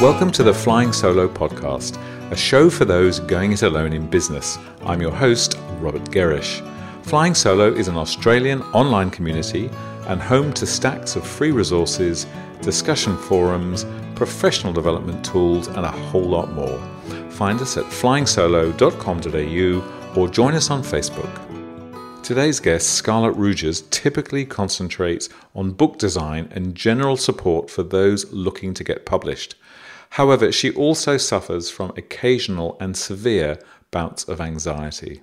Welcome to the Flying Solo podcast, a show for those going it alone in business. I'm your host, Robert Gerrish. Flying Solo is an Australian online community and home to stacks of free resources, discussion forums, professional development tools, and a whole lot more. Find us at flyingsolo.com.au or join us on Facebook. Today's guest, Scarlett Rugers, typically concentrates on book design and general support for those looking to get published. However, she also suffers from occasional and severe bouts of anxiety.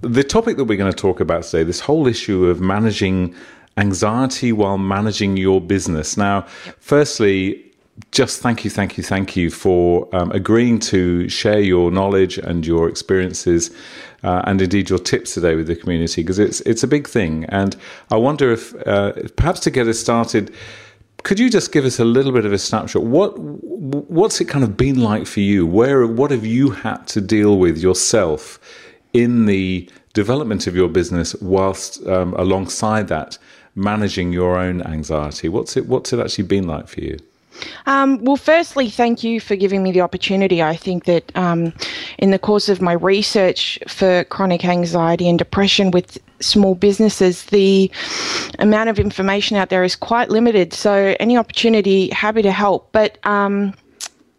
The topic that we're going to talk about today, this whole issue of managing anxiety while managing your business. Now, firstly, just thank you, thank you, thank you for um, agreeing to share your knowledge and your experiences, uh, and indeed your tips today with the community because it's it's a big thing. And I wonder if uh, perhaps to get us started, could you just give us a little bit of a snapshot? What what's it kind of been like for you? Where what have you had to deal with yourself in the development of your business, whilst um, alongside that managing your own anxiety? What's it what's it actually been like for you? Um, well, firstly, thank you for giving me the opportunity. I think that um, in the course of my research for chronic anxiety and depression with small businesses, the amount of information out there is quite limited. So, any opportunity, happy to help. But um,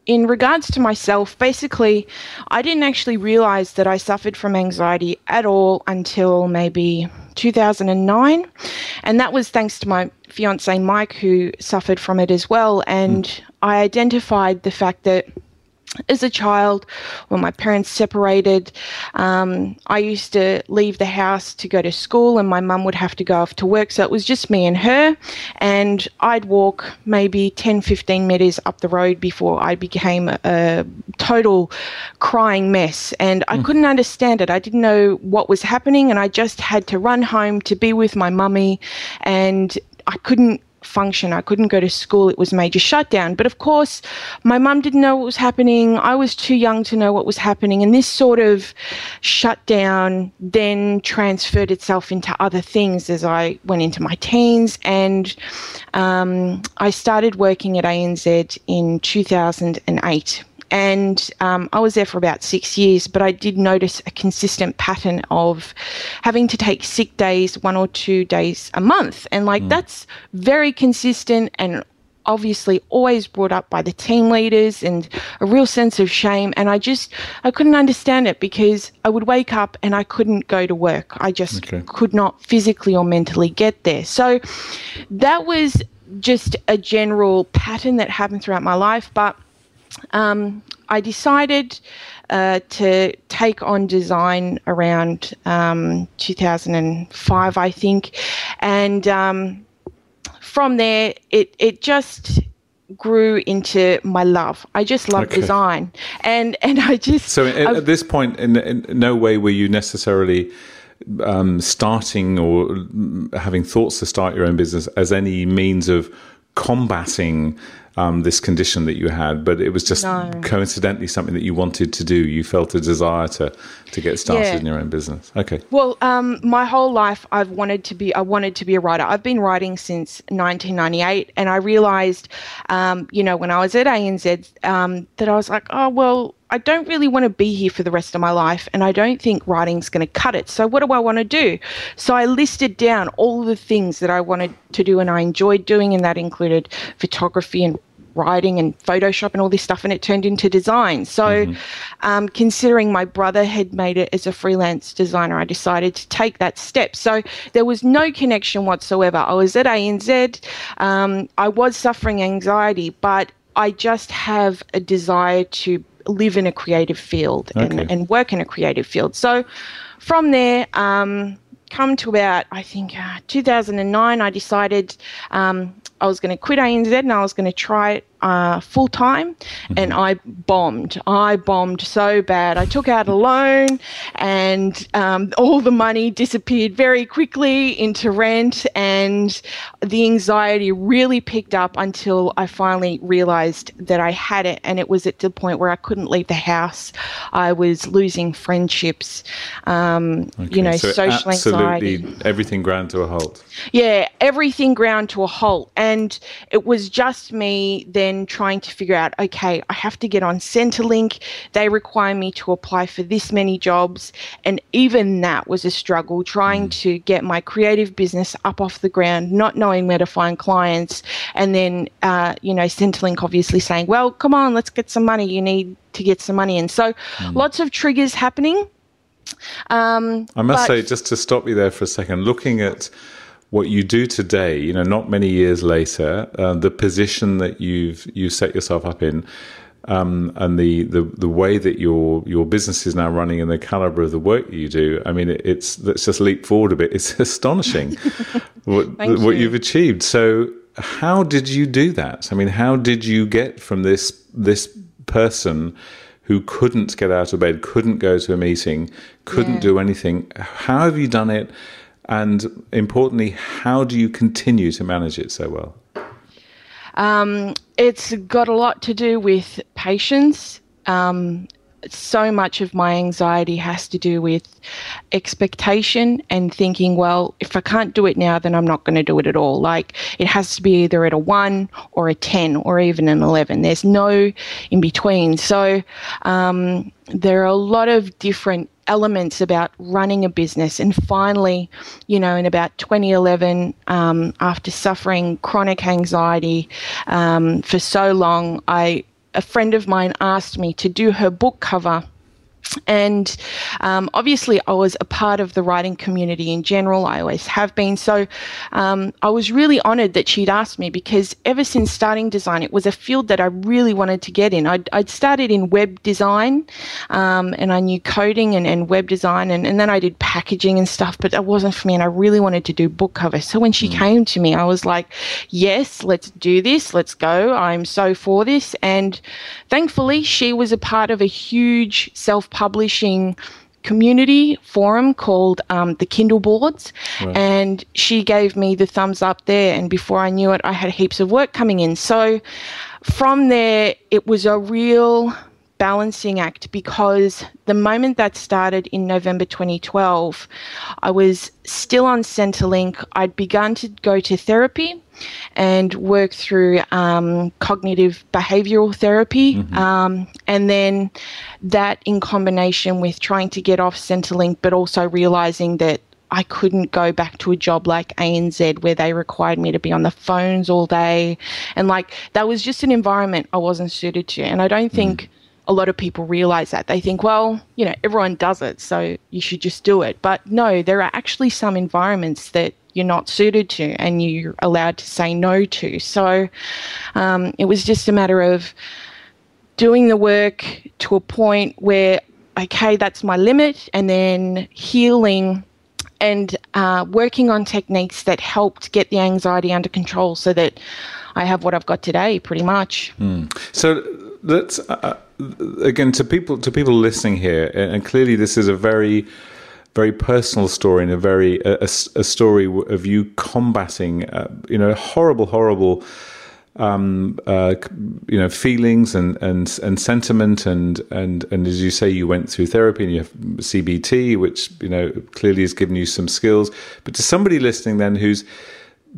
in regards to myself, basically, I didn't actually realize that I suffered from anxiety at all until maybe 2009. And that was thanks to my fiance, Mike, who suffered from it as well. And mm. I identified the fact that as a child, when my parents separated, um, I used to leave the house to go to school, and my mum would have to go off to work. So it was just me and her. And I'd walk maybe 10, 15 metres up the road before I became a, a total crying mess. And I mm. couldn't understand it. I didn't know what was happening, and I just had to run home to be with my mummy. And I couldn't function. I couldn't go to school. It was major shutdown. But of course, my mum didn't know what was happening. I was too young to know what was happening. And this sort of shutdown then transferred itself into other things as I went into my teens. And um, I started working at ANZ in 2008 and um, I was there for about six years, but I did notice a consistent pattern of having to take sick days one or two days a month. And like mm. that's very consistent and obviously always brought up by the team leaders and a real sense of shame and i just i couldn't understand it because i would wake up and i couldn't go to work i just okay. could not physically or mentally get there so that was just a general pattern that happened throughout my life but um, I decided uh, to take on design around um, 2005, I think, and um, from there it it just grew into my love. I just love okay. design, and and I just so at, at this point, in, in no way were you necessarily. Um, starting or having thoughts to start your own business as any means of combating um, this condition that you had, but it was just no. coincidentally something that you wanted to do. You felt a desire to to get started yeah. in your own business. Okay. Well, um, my whole life I've wanted to be. I wanted to be a writer. I've been writing since 1998, and I realised, um, you know, when I was at ANZ, um, that I was like, oh well. I don't really want to be here for the rest of my life, and I don't think writing's going to cut it. So, what do I want to do? So, I listed down all the things that I wanted to do and I enjoyed doing, and that included photography and writing and Photoshop and all this stuff, and it turned into design. So, mm-hmm. um, considering my brother had made it as a freelance designer, I decided to take that step. So, there was no connection whatsoever. I was at ANZ, um, I was suffering anxiety, but I just have a desire to live in a creative field okay. and, and, work in a creative field. So, from there, um, come to about, I think, uh, 2009, I decided um, I was going to quit ANZ and I was going to try it uh, full time, mm-hmm. and I bombed. I bombed so bad. I took out a loan, and um, all the money disappeared very quickly into rent, and the anxiety really picked up until I finally realized that I had it, and it was at the point where I couldn't leave the house. I was losing friendships, um, okay, you know, so social absolutely anxiety. Everything ground to a halt. Yeah, everything ground to a halt, and it was just me then then trying to figure out, okay, I have to get on Centrelink. They require me to apply for this many jobs. And even that was a struggle trying mm. to get my creative business up off the ground, not knowing where to find clients. And then, uh, you know, Centrelink obviously saying, well, come on, let's get some money. You need to get some money in. So mm. lots of triggers happening. Um, I must say, just to stop you there for a second, looking at what you do today, you know, not many years later, uh, the position that you've you set yourself up in, um, and the, the the way that your your business is now running and the caliber of the work that you do, I mean, it, it's let's just leap forward a bit. It's astonishing what what you. you've achieved. So, how did you do that? I mean, how did you get from this this person? who couldn't get out of bed, couldn't go to a meeting, couldn't yeah. do anything. How have you done it? And importantly, how do you continue to manage it so well? Um, it's got a lot to do with patience. Um, so much of my anxiety has to do with expectation and thinking, well, if I can't do it now, then I'm not going to do it at all. Like it has to be either at a one or a 10 or even an 11. There's no in between. So um, there are a lot of different elements about running a business. And finally, you know, in about 2011, um, after suffering chronic anxiety um, for so long, I a friend of mine asked me to do her book cover and um, obviously, I was a part of the writing community in general. I always have been. So um, I was really honored that she'd asked me because ever since starting design, it was a field that I really wanted to get in. I'd, I'd started in web design um, and I knew coding and, and web design, and, and then I did packaging and stuff, but that wasn't for me. And I really wanted to do book covers. So when she mm. came to me, I was like, yes, let's do this. Let's go. I'm so for this. And thankfully, she was a part of a huge self publishing community forum called um, the Kindle Boards, right. and she gave me the thumbs up there. And before I knew it, I had heaps of work coming in. So from there, it was a real balancing act because the moment that started in November 2012, I was still on Centrelink. I'd begun to go to therapy and work through um, cognitive behavioral therapy. Mm-hmm. Um, and then that in combination with trying to get off Centrelink, but also realizing that I couldn't go back to a job like ANZ where they required me to be on the phones all day. And like that was just an environment I wasn't suited to. And I don't mm. think a lot of people realize that. They think, well, you know, everyone does it, so you should just do it. But no, there are actually some environments that you're not suited to and you're allowed to say no to. So um, it was just a matter of doing the work to a point where, okay, that's my limit, and then healing and uh, working on techniques that helped get the anxiety under control so that I have what I've got today, pretty much. Mm. So. Uh, again to people to people listening here, and clearly this is a very very personal story and a very a, a story of you combating uh, you know horrible horrible um, uh, you know feelings and and and sentiment and and and as you say you went through therapy and you have CBT which you know clearly has given you some skills. But to somebody listening then who's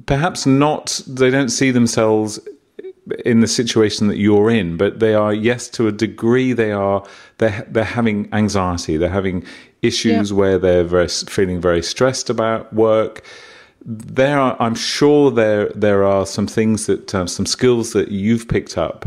perhaps not they don't see themselves in the situation that you're in, but they are yes to a degree they are they're they're having anxiety, they're having issues yeah. where they're very, feeling very stressed about work. There are, I'm sure there there are some things that uh, some skills that you've picked up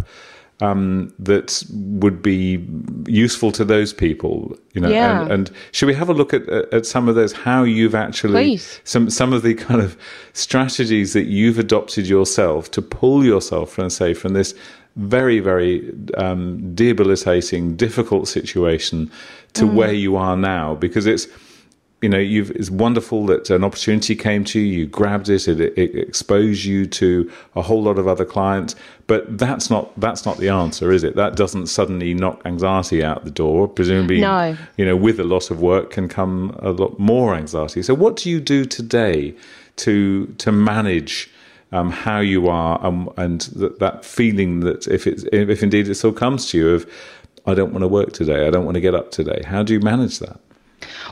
um, that would be useful to those people, you know. Yeah. And, and, should we have a look at at some of those? How you've actually Please. some some of the kind of strategies that you've adopted yourself to pull yourself from say from this very very um, debilitating, difficult situation to mm. where you are now, because it's you know, you've, it's wonderful that an opportunity came to you, you grabbed it, it, it exposed you to a whole lot of other clients. But that's not that's not the answer, is it? That doesn't suddenly knock anxiety out the door. Presumably, no. you know, with a loss of work can come a lot more anxiety. So, what do you do today to to manage? Um, how you are um, and th- that feeling that if it's if indeed it still comes to you of I don't want to work today, I don't want to get up today. How do you manage that?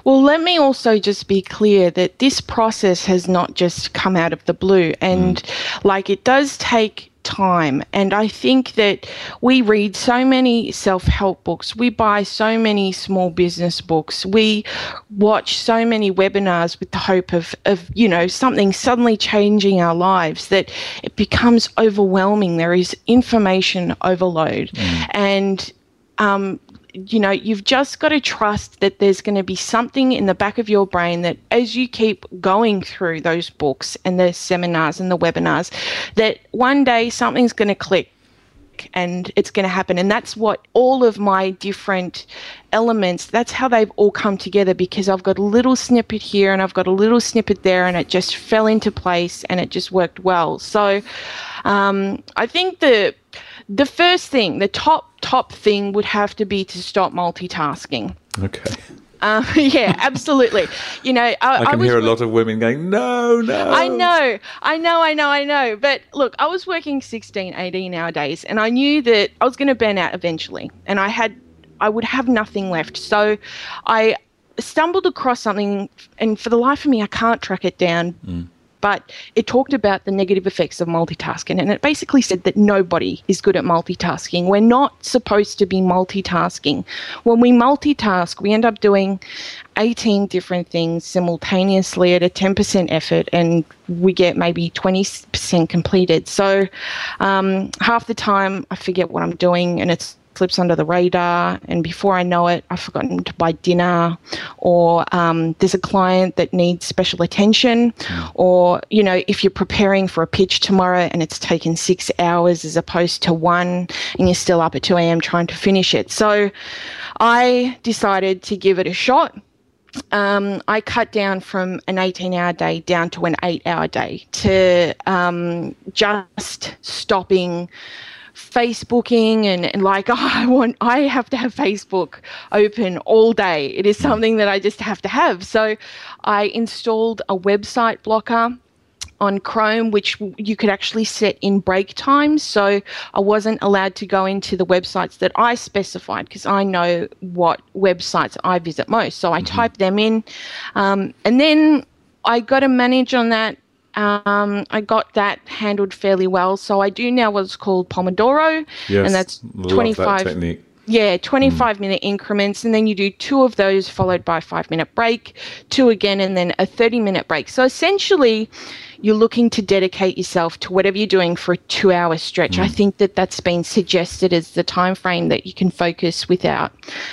Well, let me also just be clear that this process has not just come out of the blue. And mm. like it does take time. And I think that we read so many self help books, we buy so many small business books, we watch so many webinars with the hope of, of you know, something suddenly changing our lives that it becomes overwhelming. There is information overload. Mm. And um, you know, you've just got to trust that there's going to be something in the back of your brain that as you keep going through those books and the seminars and the webinars, that one day something's going to click and it's going to happen. And that's what all of my different elements, that's how they've all come together because I've got a little snippet here and I've got a little snippet there and it just fell into place and it just worked well. So um, I think the the first thing, the top top thing would have to be to stop multitasking. Okay. Uh, yeah, absolutely. You know, I, I can I hear a lot of women going, no, no. I know, I know, I know, I know. But look, I was working 16, 18 nowadays, and I knew that I was going to burn out eventually, and I had, I would have nothing left. So I stumbled across something, and for the life of me, I can't track it down. Mm but it talked about the negative effects of multitasking and it basically said that nobody is good at multitasking. We're not supposed to be multitasking. When we multitask, we end up doing 18 different things simultaneously at a 10% effort and we get maybe 20% completed. So um, half the time I forget what I'm doing and it's slips under the radar, and before I know it, I've forgotten to buy dinner, or um, there's a client that needs special attention, mm. or you know, if you're preparing for a pitch tomorrow and it's taken six hours as opposed to one, and you're still up at 2 a.m. trying to finish it. So I decided to give it a shot. Um, I cut down from an 18 hour day down to an eight hour day to um, just stopping Facebooking and, and like, oh, I want, I have to have Facebook open all day. It is something that I just have to have. So I installed a website blocker on Chrome, which you could actually set in break times. So I wasn't allowed to go into the websites that I specified because I know what websites I visit most. So I mm-hmm. typed them in. Um, and then I got to manage on that um, I got that handled fairly well. So I do now what's called Pomodoro, yes, and that's 25. That yeah, 25 mm. minute increments, and then you do two of those followed by a five minute break, two again, and then a 30 minute break. So essentially, you're looking to dedicate yourself to whatever you're doing for a two hour stretch. Mm. I think that that's been suggested as the time frame that you can focus without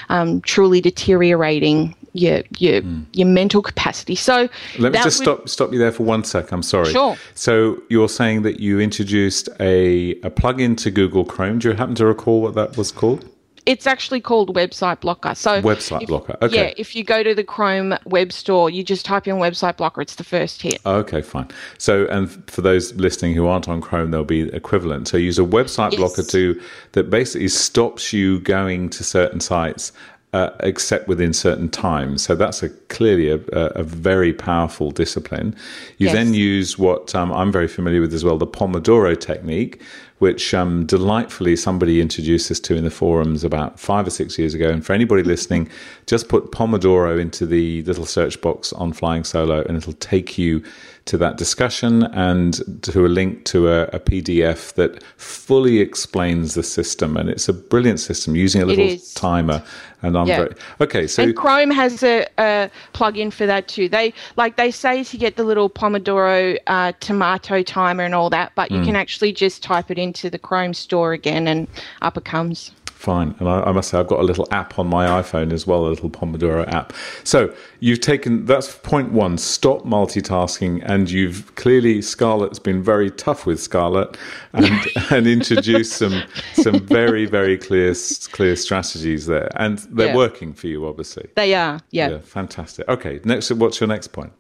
um, truly deteriorating your your mm. your mental capacity. So let me just would, stop stop you there for one sec. I'm sorry. Sure. So you're saying that you introduced a a plugin to Google Chrome. Do you happen to recall what that was called? It's actually called Website Blocker. So Website if, Blocker. Okay. Yeah, if you go to the Chrome Web Store, you just type in Website Blocker. It's the first hit. Okay, fine. So, and for those listening who aren't on Chrome, there'll be equivalent. So, use a Website yes. Blocker to that basically stops you going to certain sites uh, except within certain times. So that's a clearly a, a very powerful discipline. You yes. then use what um, I'm very familiar with as well, the Pomodoro technique, which um, delightfully somebody introduced us to in the forums about five or six years ago. And for anybody listening, just put Pomodoro into the little search box on Flying Solo, and it'll take you to that discussion and to a link to a, a, PDF that fully explains the system. And it's a brilliant system using a little timer. And I'm yeah. very okay. So and Chrome has a, a plugin for that too. They like they say to get the little Pomodoro uh, tomato timer and all that, but you mm. can actually just type it into the Chrome store again, and up it comes. Fine. And I, I, must say, I've got a little app on my iPhone as well, a little Pomodoro app. So you've taken, that's point one, stop multitasking. And you've clearly, Scarlett's been very tough with Scarlett and, and introduced some, some very, very clear, clear strategies there. And they're yeah. working for you, obviously. They are. Yeah. yeah. Fantastic. Okay. Next, what's your next point?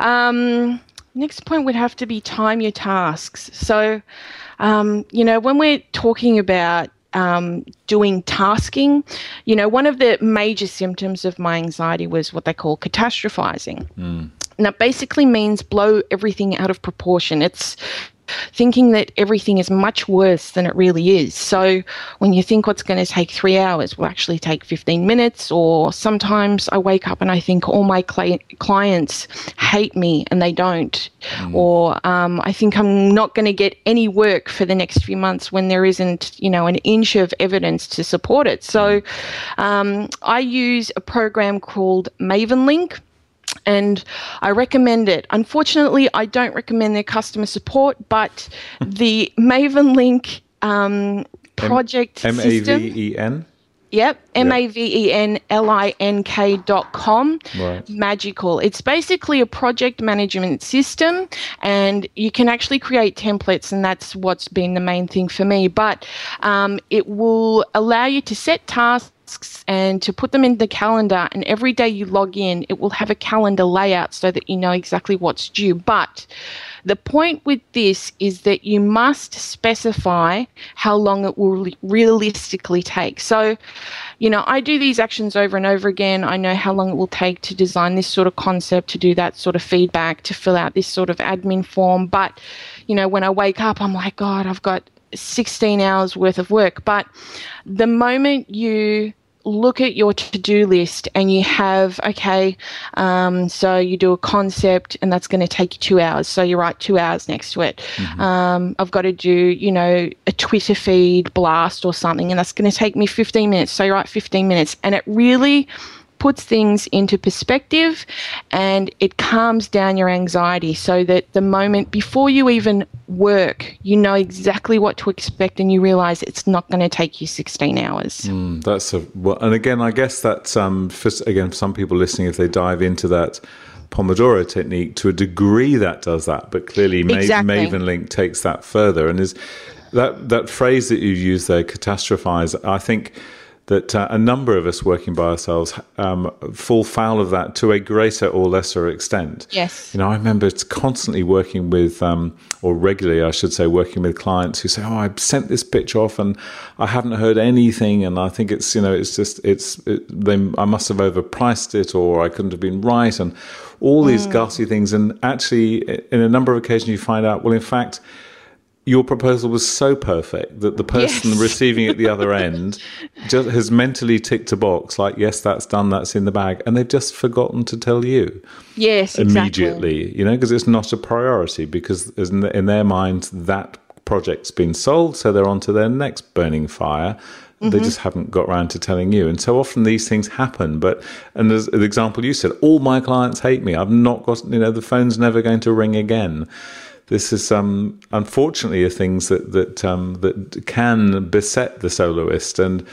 Um, next point would have to be time your tasks. So, um, you know, when we're talking about um, doing tasking, you know, one of the major symptoms of my anxiety was what they call catastrophizing. Mm. And that basically means blow everything out of proportion. It's thinking that everything is much worse than it really is. So when you think what's going to take three hours will actually take 15 minutes, or sometimes I wake up and I think all my cl- clients hate me and they don't, mm. or um, I think I'm not going to get any work for the next few months when there isn't, you know, an inch of evidence to support it. So um, I use a program called Mavenlink and I recommend it. Unfortunately, I don't recommend their customer support, but the Mavenlink um, project M a v e n. Yep, M A V E N L I N K dot com. Right. Magical. It's basically a project management system, and you can actually create templates, and that's what's been the main thing for me. But um, it will allow you to set tasks tasks and to put them in the calendar. And every day you log in, it will have a calendar layout so that you know exactly what's due. But the point with this is that you must specify how long it will realistically take. So, you know, I do these actions over and over again. I know how long it will take to design this sort of concept, to do that sort of feedback, to fill out this sort of admin form. But, you know, when I wake up, I'm like, God, I've got 16 hours worth of work. But the moment you look at your to-do list and you have okay um, so you do a concept and that's going to take you two hours so you write two hours next to it mm-hmm. um, i've got to do you know a twitter feed blast or something and that's going to take me 15 minutes so you write 15 minutes and it really puts things into perspective and it calms down your anxiety so that the moment before you even work, you know exactly what to expect and you realize it's not going to take you 16 hours. Mm, that's a, well, and again, I guess that's, um, for, again, for some people listening, if they dive into that, Pomodoro technique to a degree that does that, but clearly exactly. Mavenlink takes that further and is that that phrase that you use there, catastrophize. I think that uh, a number of us working by ourselves um, fall foul of that to a greater or lesser extent. Yes. You know, I remember it's constantly working with, um, or regularly, I should say, working with clients who say, "Oh, I sent this pitch off and I haven't heard anything, and I think it's, you know, it's just, it's, it, they, I must have overpriced it, or I couldn't have been right, and all these mm. ghastly things." And actually, in a number of occasions, you find out, well, in fact your proposal was so perfect that the person yes. receiving it at the other end just has mentally ticked a box like, yes, that's done, that's in the bag, and they've just forgotten to tell you. Yes, immediately. Exactly. You know, because it's not a priority because in their mind that project's been sold, so they're on to their next burning fire. Mm-hmm. They just haven't got around to telling you. And so often these things happen. But, and as the example you said, all my clients hate me. I've not got, you know, the phone's never going to ring again this is um, unfortunately a things that that um, that can beset the soloist, and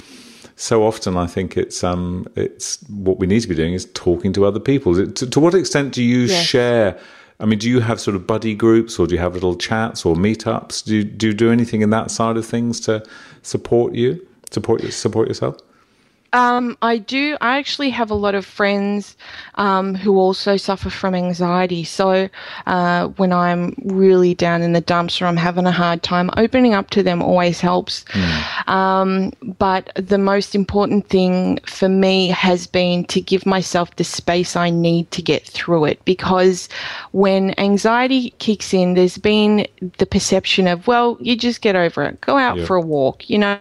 so often I think it's um, it's what we need to be doing is talking to other people. To, to what extent do you yes. share? I mean, do you have sort of buddy groups, or do you have little chats or meetups? Do you, do you do anything in that side of things to support you, support support yourself? Um, I do. I actually have a lot of friends um, who also suffer from anxiety. So uh, when I'm really down in the dumps or I'm having a hard time, opening up to them always helps. Mm. Um, but the most important thing for me has been to give myself the space I need to get through it. Because when anxiety kicks in, there's been the perception of, well, you just get over it, go out yeah. for a walk, you know,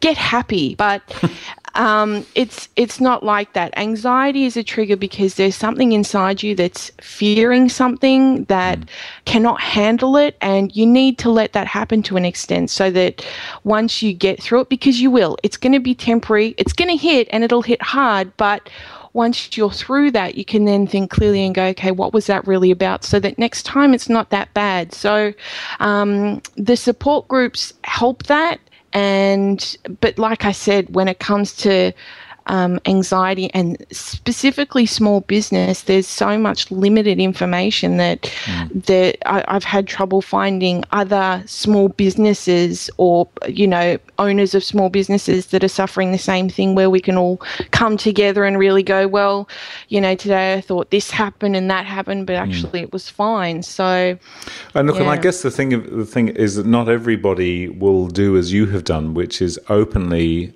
get happy. But um, it's it's not like that. Anxiety is a trigger because there's something inside you that's fearing something that mm. cannot handle it, and you need to let that happen to an extent so that once you get through it, because you will, it's going to be temporary. It's going to hit, and it'll hit hard, but once you're through that, you can then think clearly and go, okay, what was that really about? So that next time it's not that bad. So um, the support groups help that and but like I said, when it comes to um, anxiety and specifically small business, there's so much limited information that mm. that I, have had trouble finding other small businesses or you know owners of small businesses that are suffering the same thing where we can all come together and really go well you know today i thought this happened and that happened but mm. actually mm. it was fine so and look yeah. and i guess the thing the thing is that not everybody will do as you have done which is openly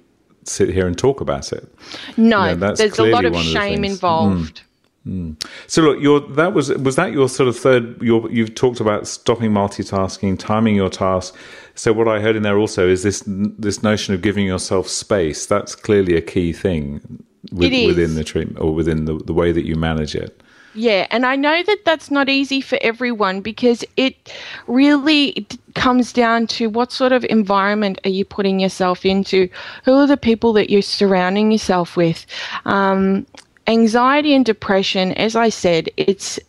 sit here and talk about it. No, you know, there's a lot of shame involved. Mm. Mm. So look, your that was was that your sort of third. Your you've talked about stopping multitasking, timing your task. So what I heard in there also is this this notion of giving yourself space. That's clearly a key thing with, within the treatment or within the, the way that you manage it. Yeah, and I know that that's not easy for everyone because it really comes down to what sort of environment are you putting yourself into? Who are the people that you're surrounding yourself with? Um, anxiety and depression, as I said, it's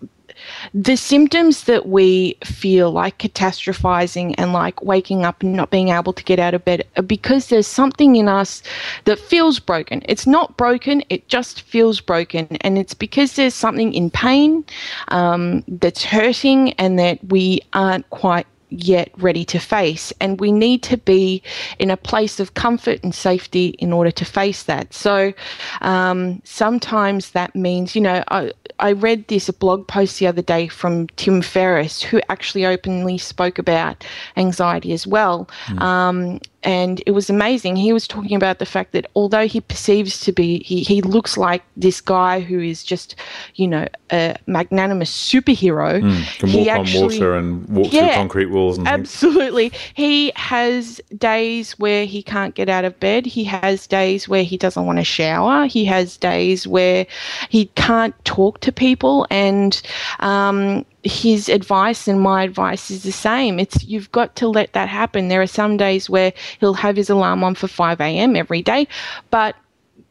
the symptoms that we feel like catastrophizing and like waking up and not being able to get out of bed are because there's something in us that feels broken. It's not broken, it just feels broken. And it's because there's something in pain um, that's hurting and that we aren't quite yet ready to face. And we need to be in a place of comfort and safety in order to face that. So um, sometimes that means, you know, I, I read this blog post the other day from Tim Ferriss, who actually openly spoke about anxiety as well. Mm. Um, and it was amazing. He was talking about the fact that although he perceives to be, he, he looks like this guy who is just, you know, a magnanimous superhero. Mm, can walk actually, on water and walk yeah, through concrete walls. And absolutely. Things. He has days where he can't get out of bed. He has days where he doesn't want to shower. He has days where he can't talk to people. And, um, his advice and my advice is the same. It's you've got to let that happen. There are some days where he'll have his alarm on for 5 a.m. every day, but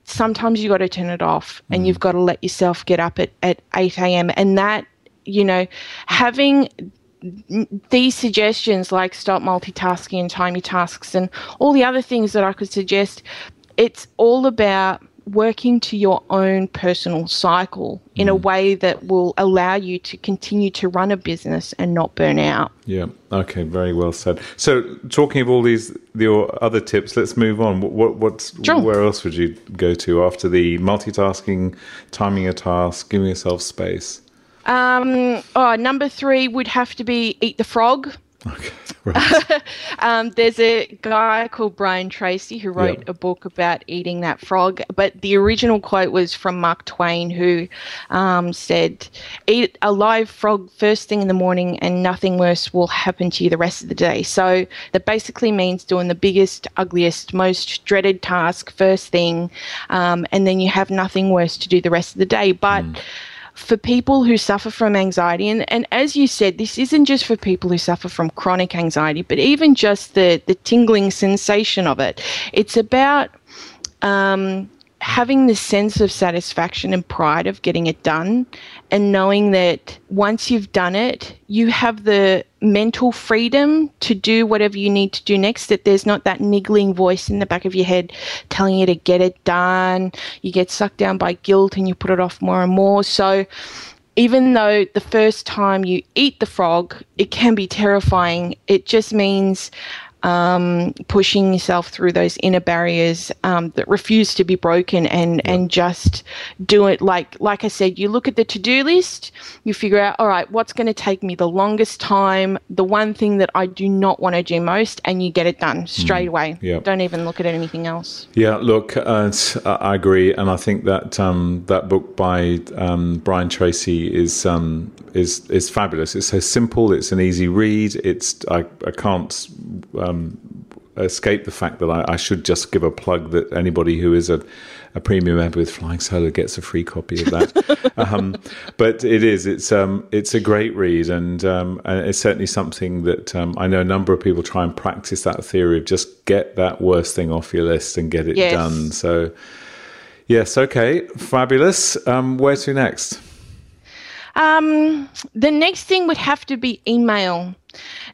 sometimes you've got to turn it off and mm. you've got to let yourself get up at, at 8 a.m. And that, you know, having these suggestions like stop multitasking and time your tasks and all the other things that I could suggest, it's all about working to your own personal cycle in mm. a way that will allow you to continue to run a business and not burn out. Yeah. Okay. Very well said. So, talking of all these your other tips, let's move on. What what's sure. where else would you go to after the multitasking, timing a task, giving yourself space? Um, oh, number three would have to be eat the frog. Okay. Right. um, there's a guy called Brian Tracy who wrote yep. a book about eating that frog, but the original quote was from Mark Twain, who um, said, Eat a live frog first thing in the morning, and nothing worse will happen to you the rest of the day. So that basically means doing the biggest, ugliest, most dreaded task first thing, um, and then you have nothing worse to do the rest of the day. But mm for people who suffer from anxiety, and, and as you said, this isn't just for people who suffer from chronic anxiety, but even just the, the tingling sensation of it. It's about um, having the sense of satisfaction and pride of getting it done and knowing that once you've done it, you have the mental freedom to do whatever you need to do next, that there's not that niggling voice in the back of your head telling you to get it done. You get sucked down by guilt and you put it off more and more. So, even though the first time you eat the frog, it can be terrifying, it just means um, pushing yourself through those inner barriers um, that refuse to be broken and yeah. and just do it like like I said you look at the to-do list you figure out all right what's going to take me the longest time the one thing that I do not want to do most and you get it done straight mm. away yeah. don't even look at anything else yeah look uh, I agree and I think that um, that book by um, Brian Tracy is um, is is fabulous it's so simple it's an easy read it's I, I can't um, escape the fact that I, I, should just give a plug that anybody who is a, a premium member with Flying Solo gets a free copy of that. um, but it is it's um, it's a great read and, um, and it's certainly something that um, I know a number of people try and practice that theory of just get that worst thing off your list and get it yes. done. So yes, okay, fabulous. Um, where to next? Um, the next thing would have to be email.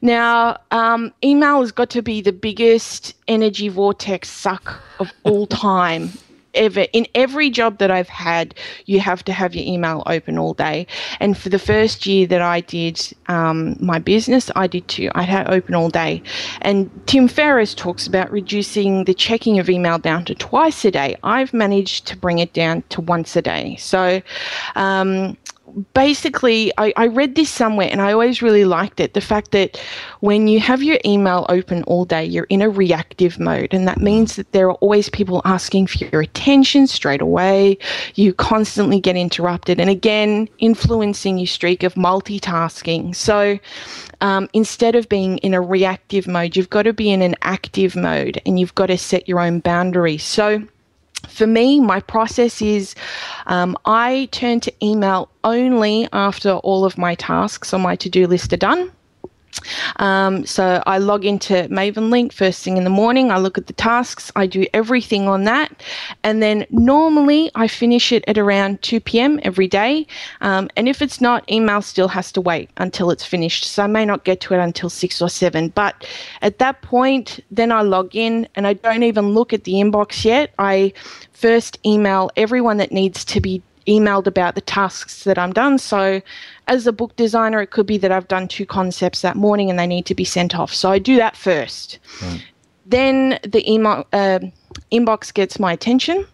Now, um, email has got to be the biggest energy vortex suck of all time ever in every job that I've had, you have to have your email open all day. And for the first year that I did um, my business, I did too. I had open all day. And Tim Ferriss talks about reducing the checking of email down to twice a day. I've managed to bring it down to once a day. So um, basically, I, I, read this somewhere and I always really liked it. The fact that when you have your email open all day, you're in a reactive mode. And that means that there are always people asking for your attention straight away. You constantly get interrupted. And again, influencing your streak of multitasking. So um, instead of being in a reactive mode, you've got to be in an active mode and you've got to set your own boundaries. So for me, my process is um, I turn to email only after all of my tasks on my to do list are done. Um, so I log into Mavenlink first thing in the morning. I look at the tasks. I do everything on that, and then normally I finish it at around 2 p.m. every day. Um, and if it's not, email still has to wait until it's finished. So I may not get to it until six or seven. But at that point, then I log in and I don't even look at the inbox yet. I first email everyone that needs to be emailed about the tasks that I'm done. So, as a book designer, it could be that I've done two concepts that morning and they need to be sent off. So, I do that first. Right. Then the email uh, inbox gets my attention.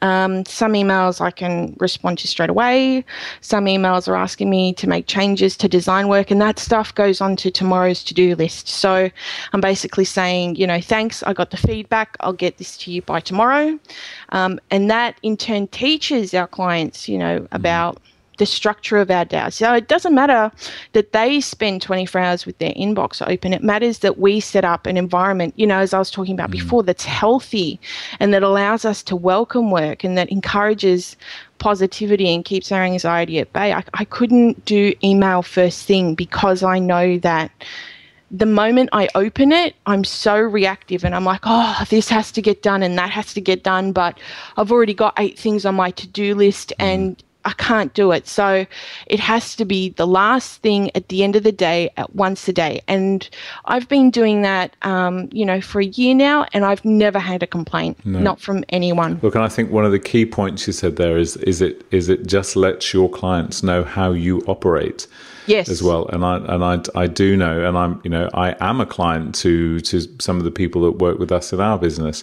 Um, some emails I can respond to straight away. Some emails are asking me to make changes to design work, and that stuff goes on to tomorrow's to do list. So I'm basically saying, you know, thanks, I got the feedback, I'll get this to you by tomorrow. Um, and that in turn teaches our clients, you know, about the structure of our DAO. So it doesn't matter that they spend 24 hours with their inbox open. It matters that we set up an environment, you know, as I was talking about mm. before, that's healthy and that allows us to welcome work and that encourages positivity and keeps our anxiety at bay. I, I couldn't do email first thing because I know that the moment I open it, I'm so reactive and I'm like, oh, this has to get done and that has to get done. But I've already got eight things on my to do list mm. and I can't do it. So it has to be the last thing at the end of the day at once a day. And I've been doing that, um, you know, for a year now, and I've never had a complaint, no. not from anyone. Look, and I think one of the key points you said there is is it is it just lets your clients know how you operate. Yes. As well, and I and I, I do know, and I'm you know I am a client to to some of the people that work with us in our business,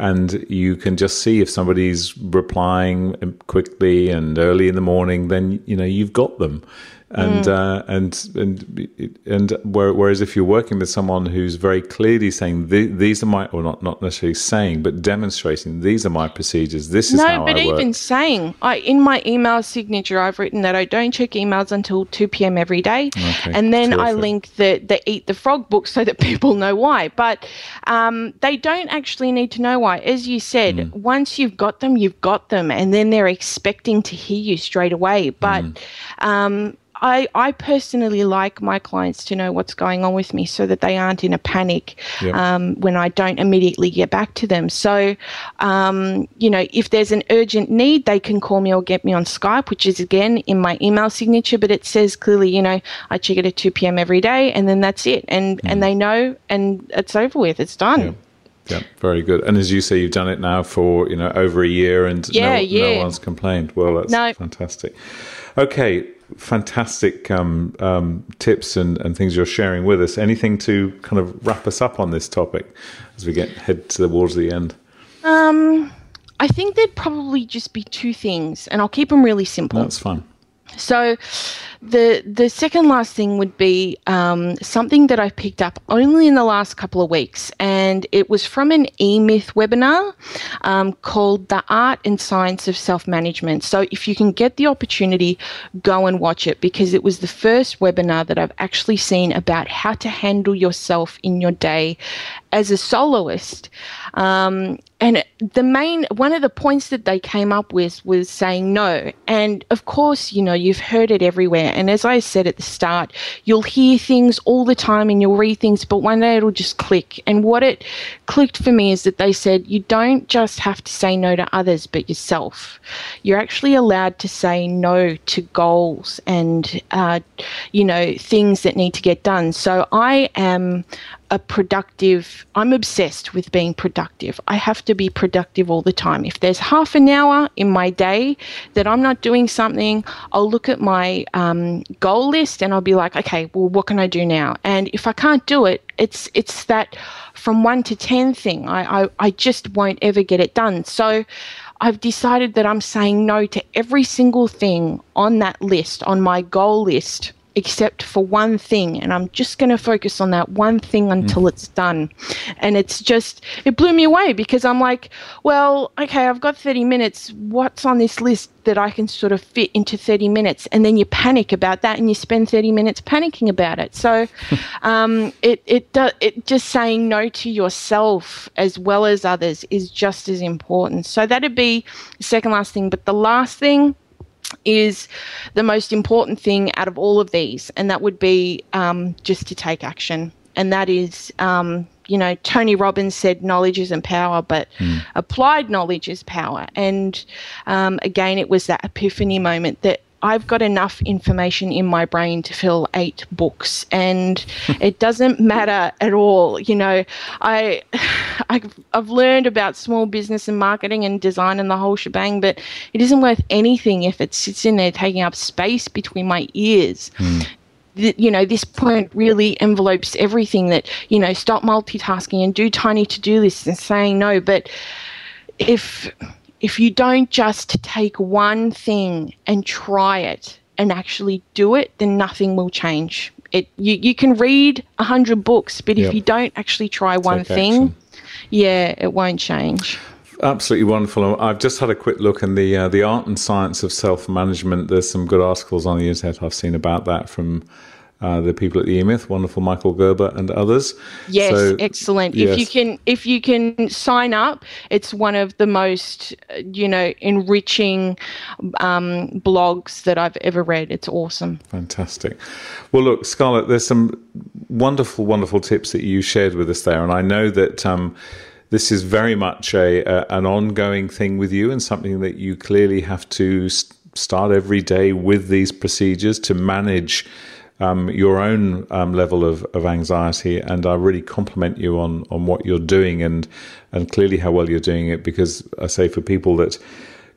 and you can just see if somebody's replying quickly and early in the morning then you know you've got them and mm. uh, and and and whereas if you're working with someone who's very clearly saying these are my or not not necessarily saying but demonstrating these are my procedures this is no, how but I even saying I in my email signature I've written that I don't check emails until two p.m. every day, okay. and then Terrific. I link the the Eat the Frog book so that people know why. But um, they don't actually need to know why. As you said, mm. once you've got them, you've got them, and then they're expecting to hear you straight away. But mm. um, I, I personally like my clients to know what's going on with me so that they aren't in a panic yep. um, when I don't immediately get back to them. So, um, you know, if there's an urgent need, they can call me or get me on Skype, which is again in my email signature, but it says clearly, you know, I check it at 2 p.m. every day and then that's it. And, mm. and they know and it's over with, it's done. Yeah. Yeah, very good. And as you say, you've done it now for you know over a year, and yeah, no, yeah. no one's complained. Well, that's no. fantastic. Okay, fantastic um, um, tips and, and things you're sharing with us. Anything to kind of wrap us up on this topic as we get head towards the end? Um, I think there'd probably just be two things, and I'll keep them really simple. That's fine. So, the the second last thing would be um, something that I picked up only in the last couple of weeks, and it was from an eMyth webinar um, called "The Art and Science of Self Management." So, if you can get the opportunity, go and watch it because it was the first webinar that I've actually seen about how to handle yourself in your day as a soloist. Um, and the main one of the points that they came up with was saying no. And of course, you know, you've heard it everywhere. And as I said at the start, you'll hear things all the time and you'll read things, but one day it'll just click. And what it clicked for me is that they said you don't just have to say no to others, but yourself. You're actually allowed to say no to goals and, uh, you know, things that need to get done. So I am a productive, I'm obsessed with being productive. I have to be productive all the time. If there's half an hour in my day that I'm not doing something, I'll look at my um, goal list and I'll be like, okay, well, what can I do now? And if I can't do it, it's it's that from one to ten thing. I, I, I just won't ever get it done. So I've decided that I'm saying no to every single thing on that list, on my goal list except for one thing and i'm just going to focus on that one thing until mm. it's done. And it's just it blew me away because i'm like well okay i've got 30 minutes. What's on this list that i can sort of fit into 30 minutes? And then you panic about that and you spend 30 minutes panicking about it. So um, it it do, it just saying no to yourself as well as others is just as important. So that'd be the second last thing. But the last thing is the most important thing out of all of these, and that would be um, just to take action. And that is, um, you know, Tony Robbins said knowledge isn't power, but mm. applied knowledge is power. And um, again, it was that epiphany moment that I've got enough information in my brain to fill eight books, and it doesn't matter at all. You know, I, I've, I've learned about small business and marketing and design and the whole shebang, but it isn't worth anything if it sits in there taking up space between my ears. Mm. you know, this point really envelopes everything that, you know, stop multitasking and do tiny to do lists and saying no. But if if you don't just take one thing and try it and actually do it, then nothing will change. It you, you can read a hundred books, but yep. if you don't actually try take one thing, action. yeah, it won't change. Absolutely wonderful. I've just had a quick look in the uh, the art and science of self management. There's some good articles on the internet I've seen about that from uh, the people at the E-Myth, wonderful Michael Gerber and others. Yes, so, excellent. Yes. If you can, if you can sign up, it's one of the most, you know, enriching um, blogs that I've ever read. It's awesome. Fantastic. Well, look, Scarlett, there's some wonderful, wonderful tips that you shared with us there, and I know that. Um, this is very much a, a, an ongoing thing with you and something that you clearly have to start every day with these procedures to manage um, your own um, level of, of anxiety, and I really compliment you on on what you're doing and and clearly how well you're doing it. Because I say for people that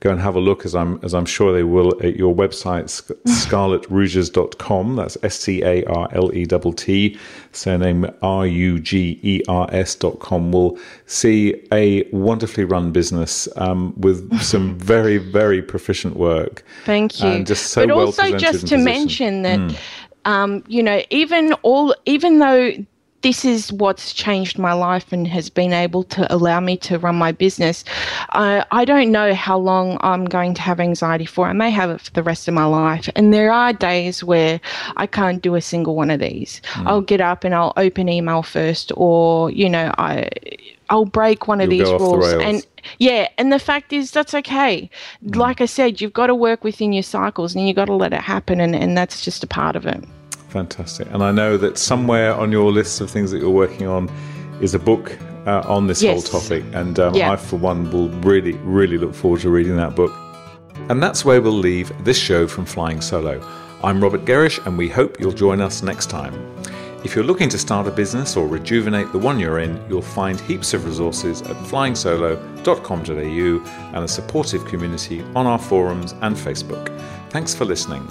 go and have a look, as I'm as I'm sure they will, at your website scarlettrugers.com. That's S C A R L E T T, surname R U G E R S.com. Will see a wonderfully run business um, with some very very proficient work. Thank you. And just so but well also just to mention that. Mm um, you know, even all, even though this is what's changed my life and has been able to allow me to run my business. I, I don't know how long I'm going to have anxiety for. I may have it for the rest of my life. And there are days where I can't do a single one of these. Mm. I'll get up and I'll open email first, or, you know, I. I'll break one of You'll these rules. The and yeah, and the fact is that's okay. Mm. Like I said, you've got to work within your cycles and you've got to let it happen and, and that's just a part of it. Fantastic. And I know that somewhere on your list of things that you're working on is a book uh, on this yes. whole topic. And um, yeah. I, for one, will really, really look forward to reading that book. And that's where we'll leave this show from Flying Solo. I'm Robert Gerrish, and we hope you'll join us next time. If you're looking to start a business or rejuvenate the one you're in, you'll find heaps of resources at flyingsolo.com.au and a supportive community on our forums and Facebook. Thanks for listening.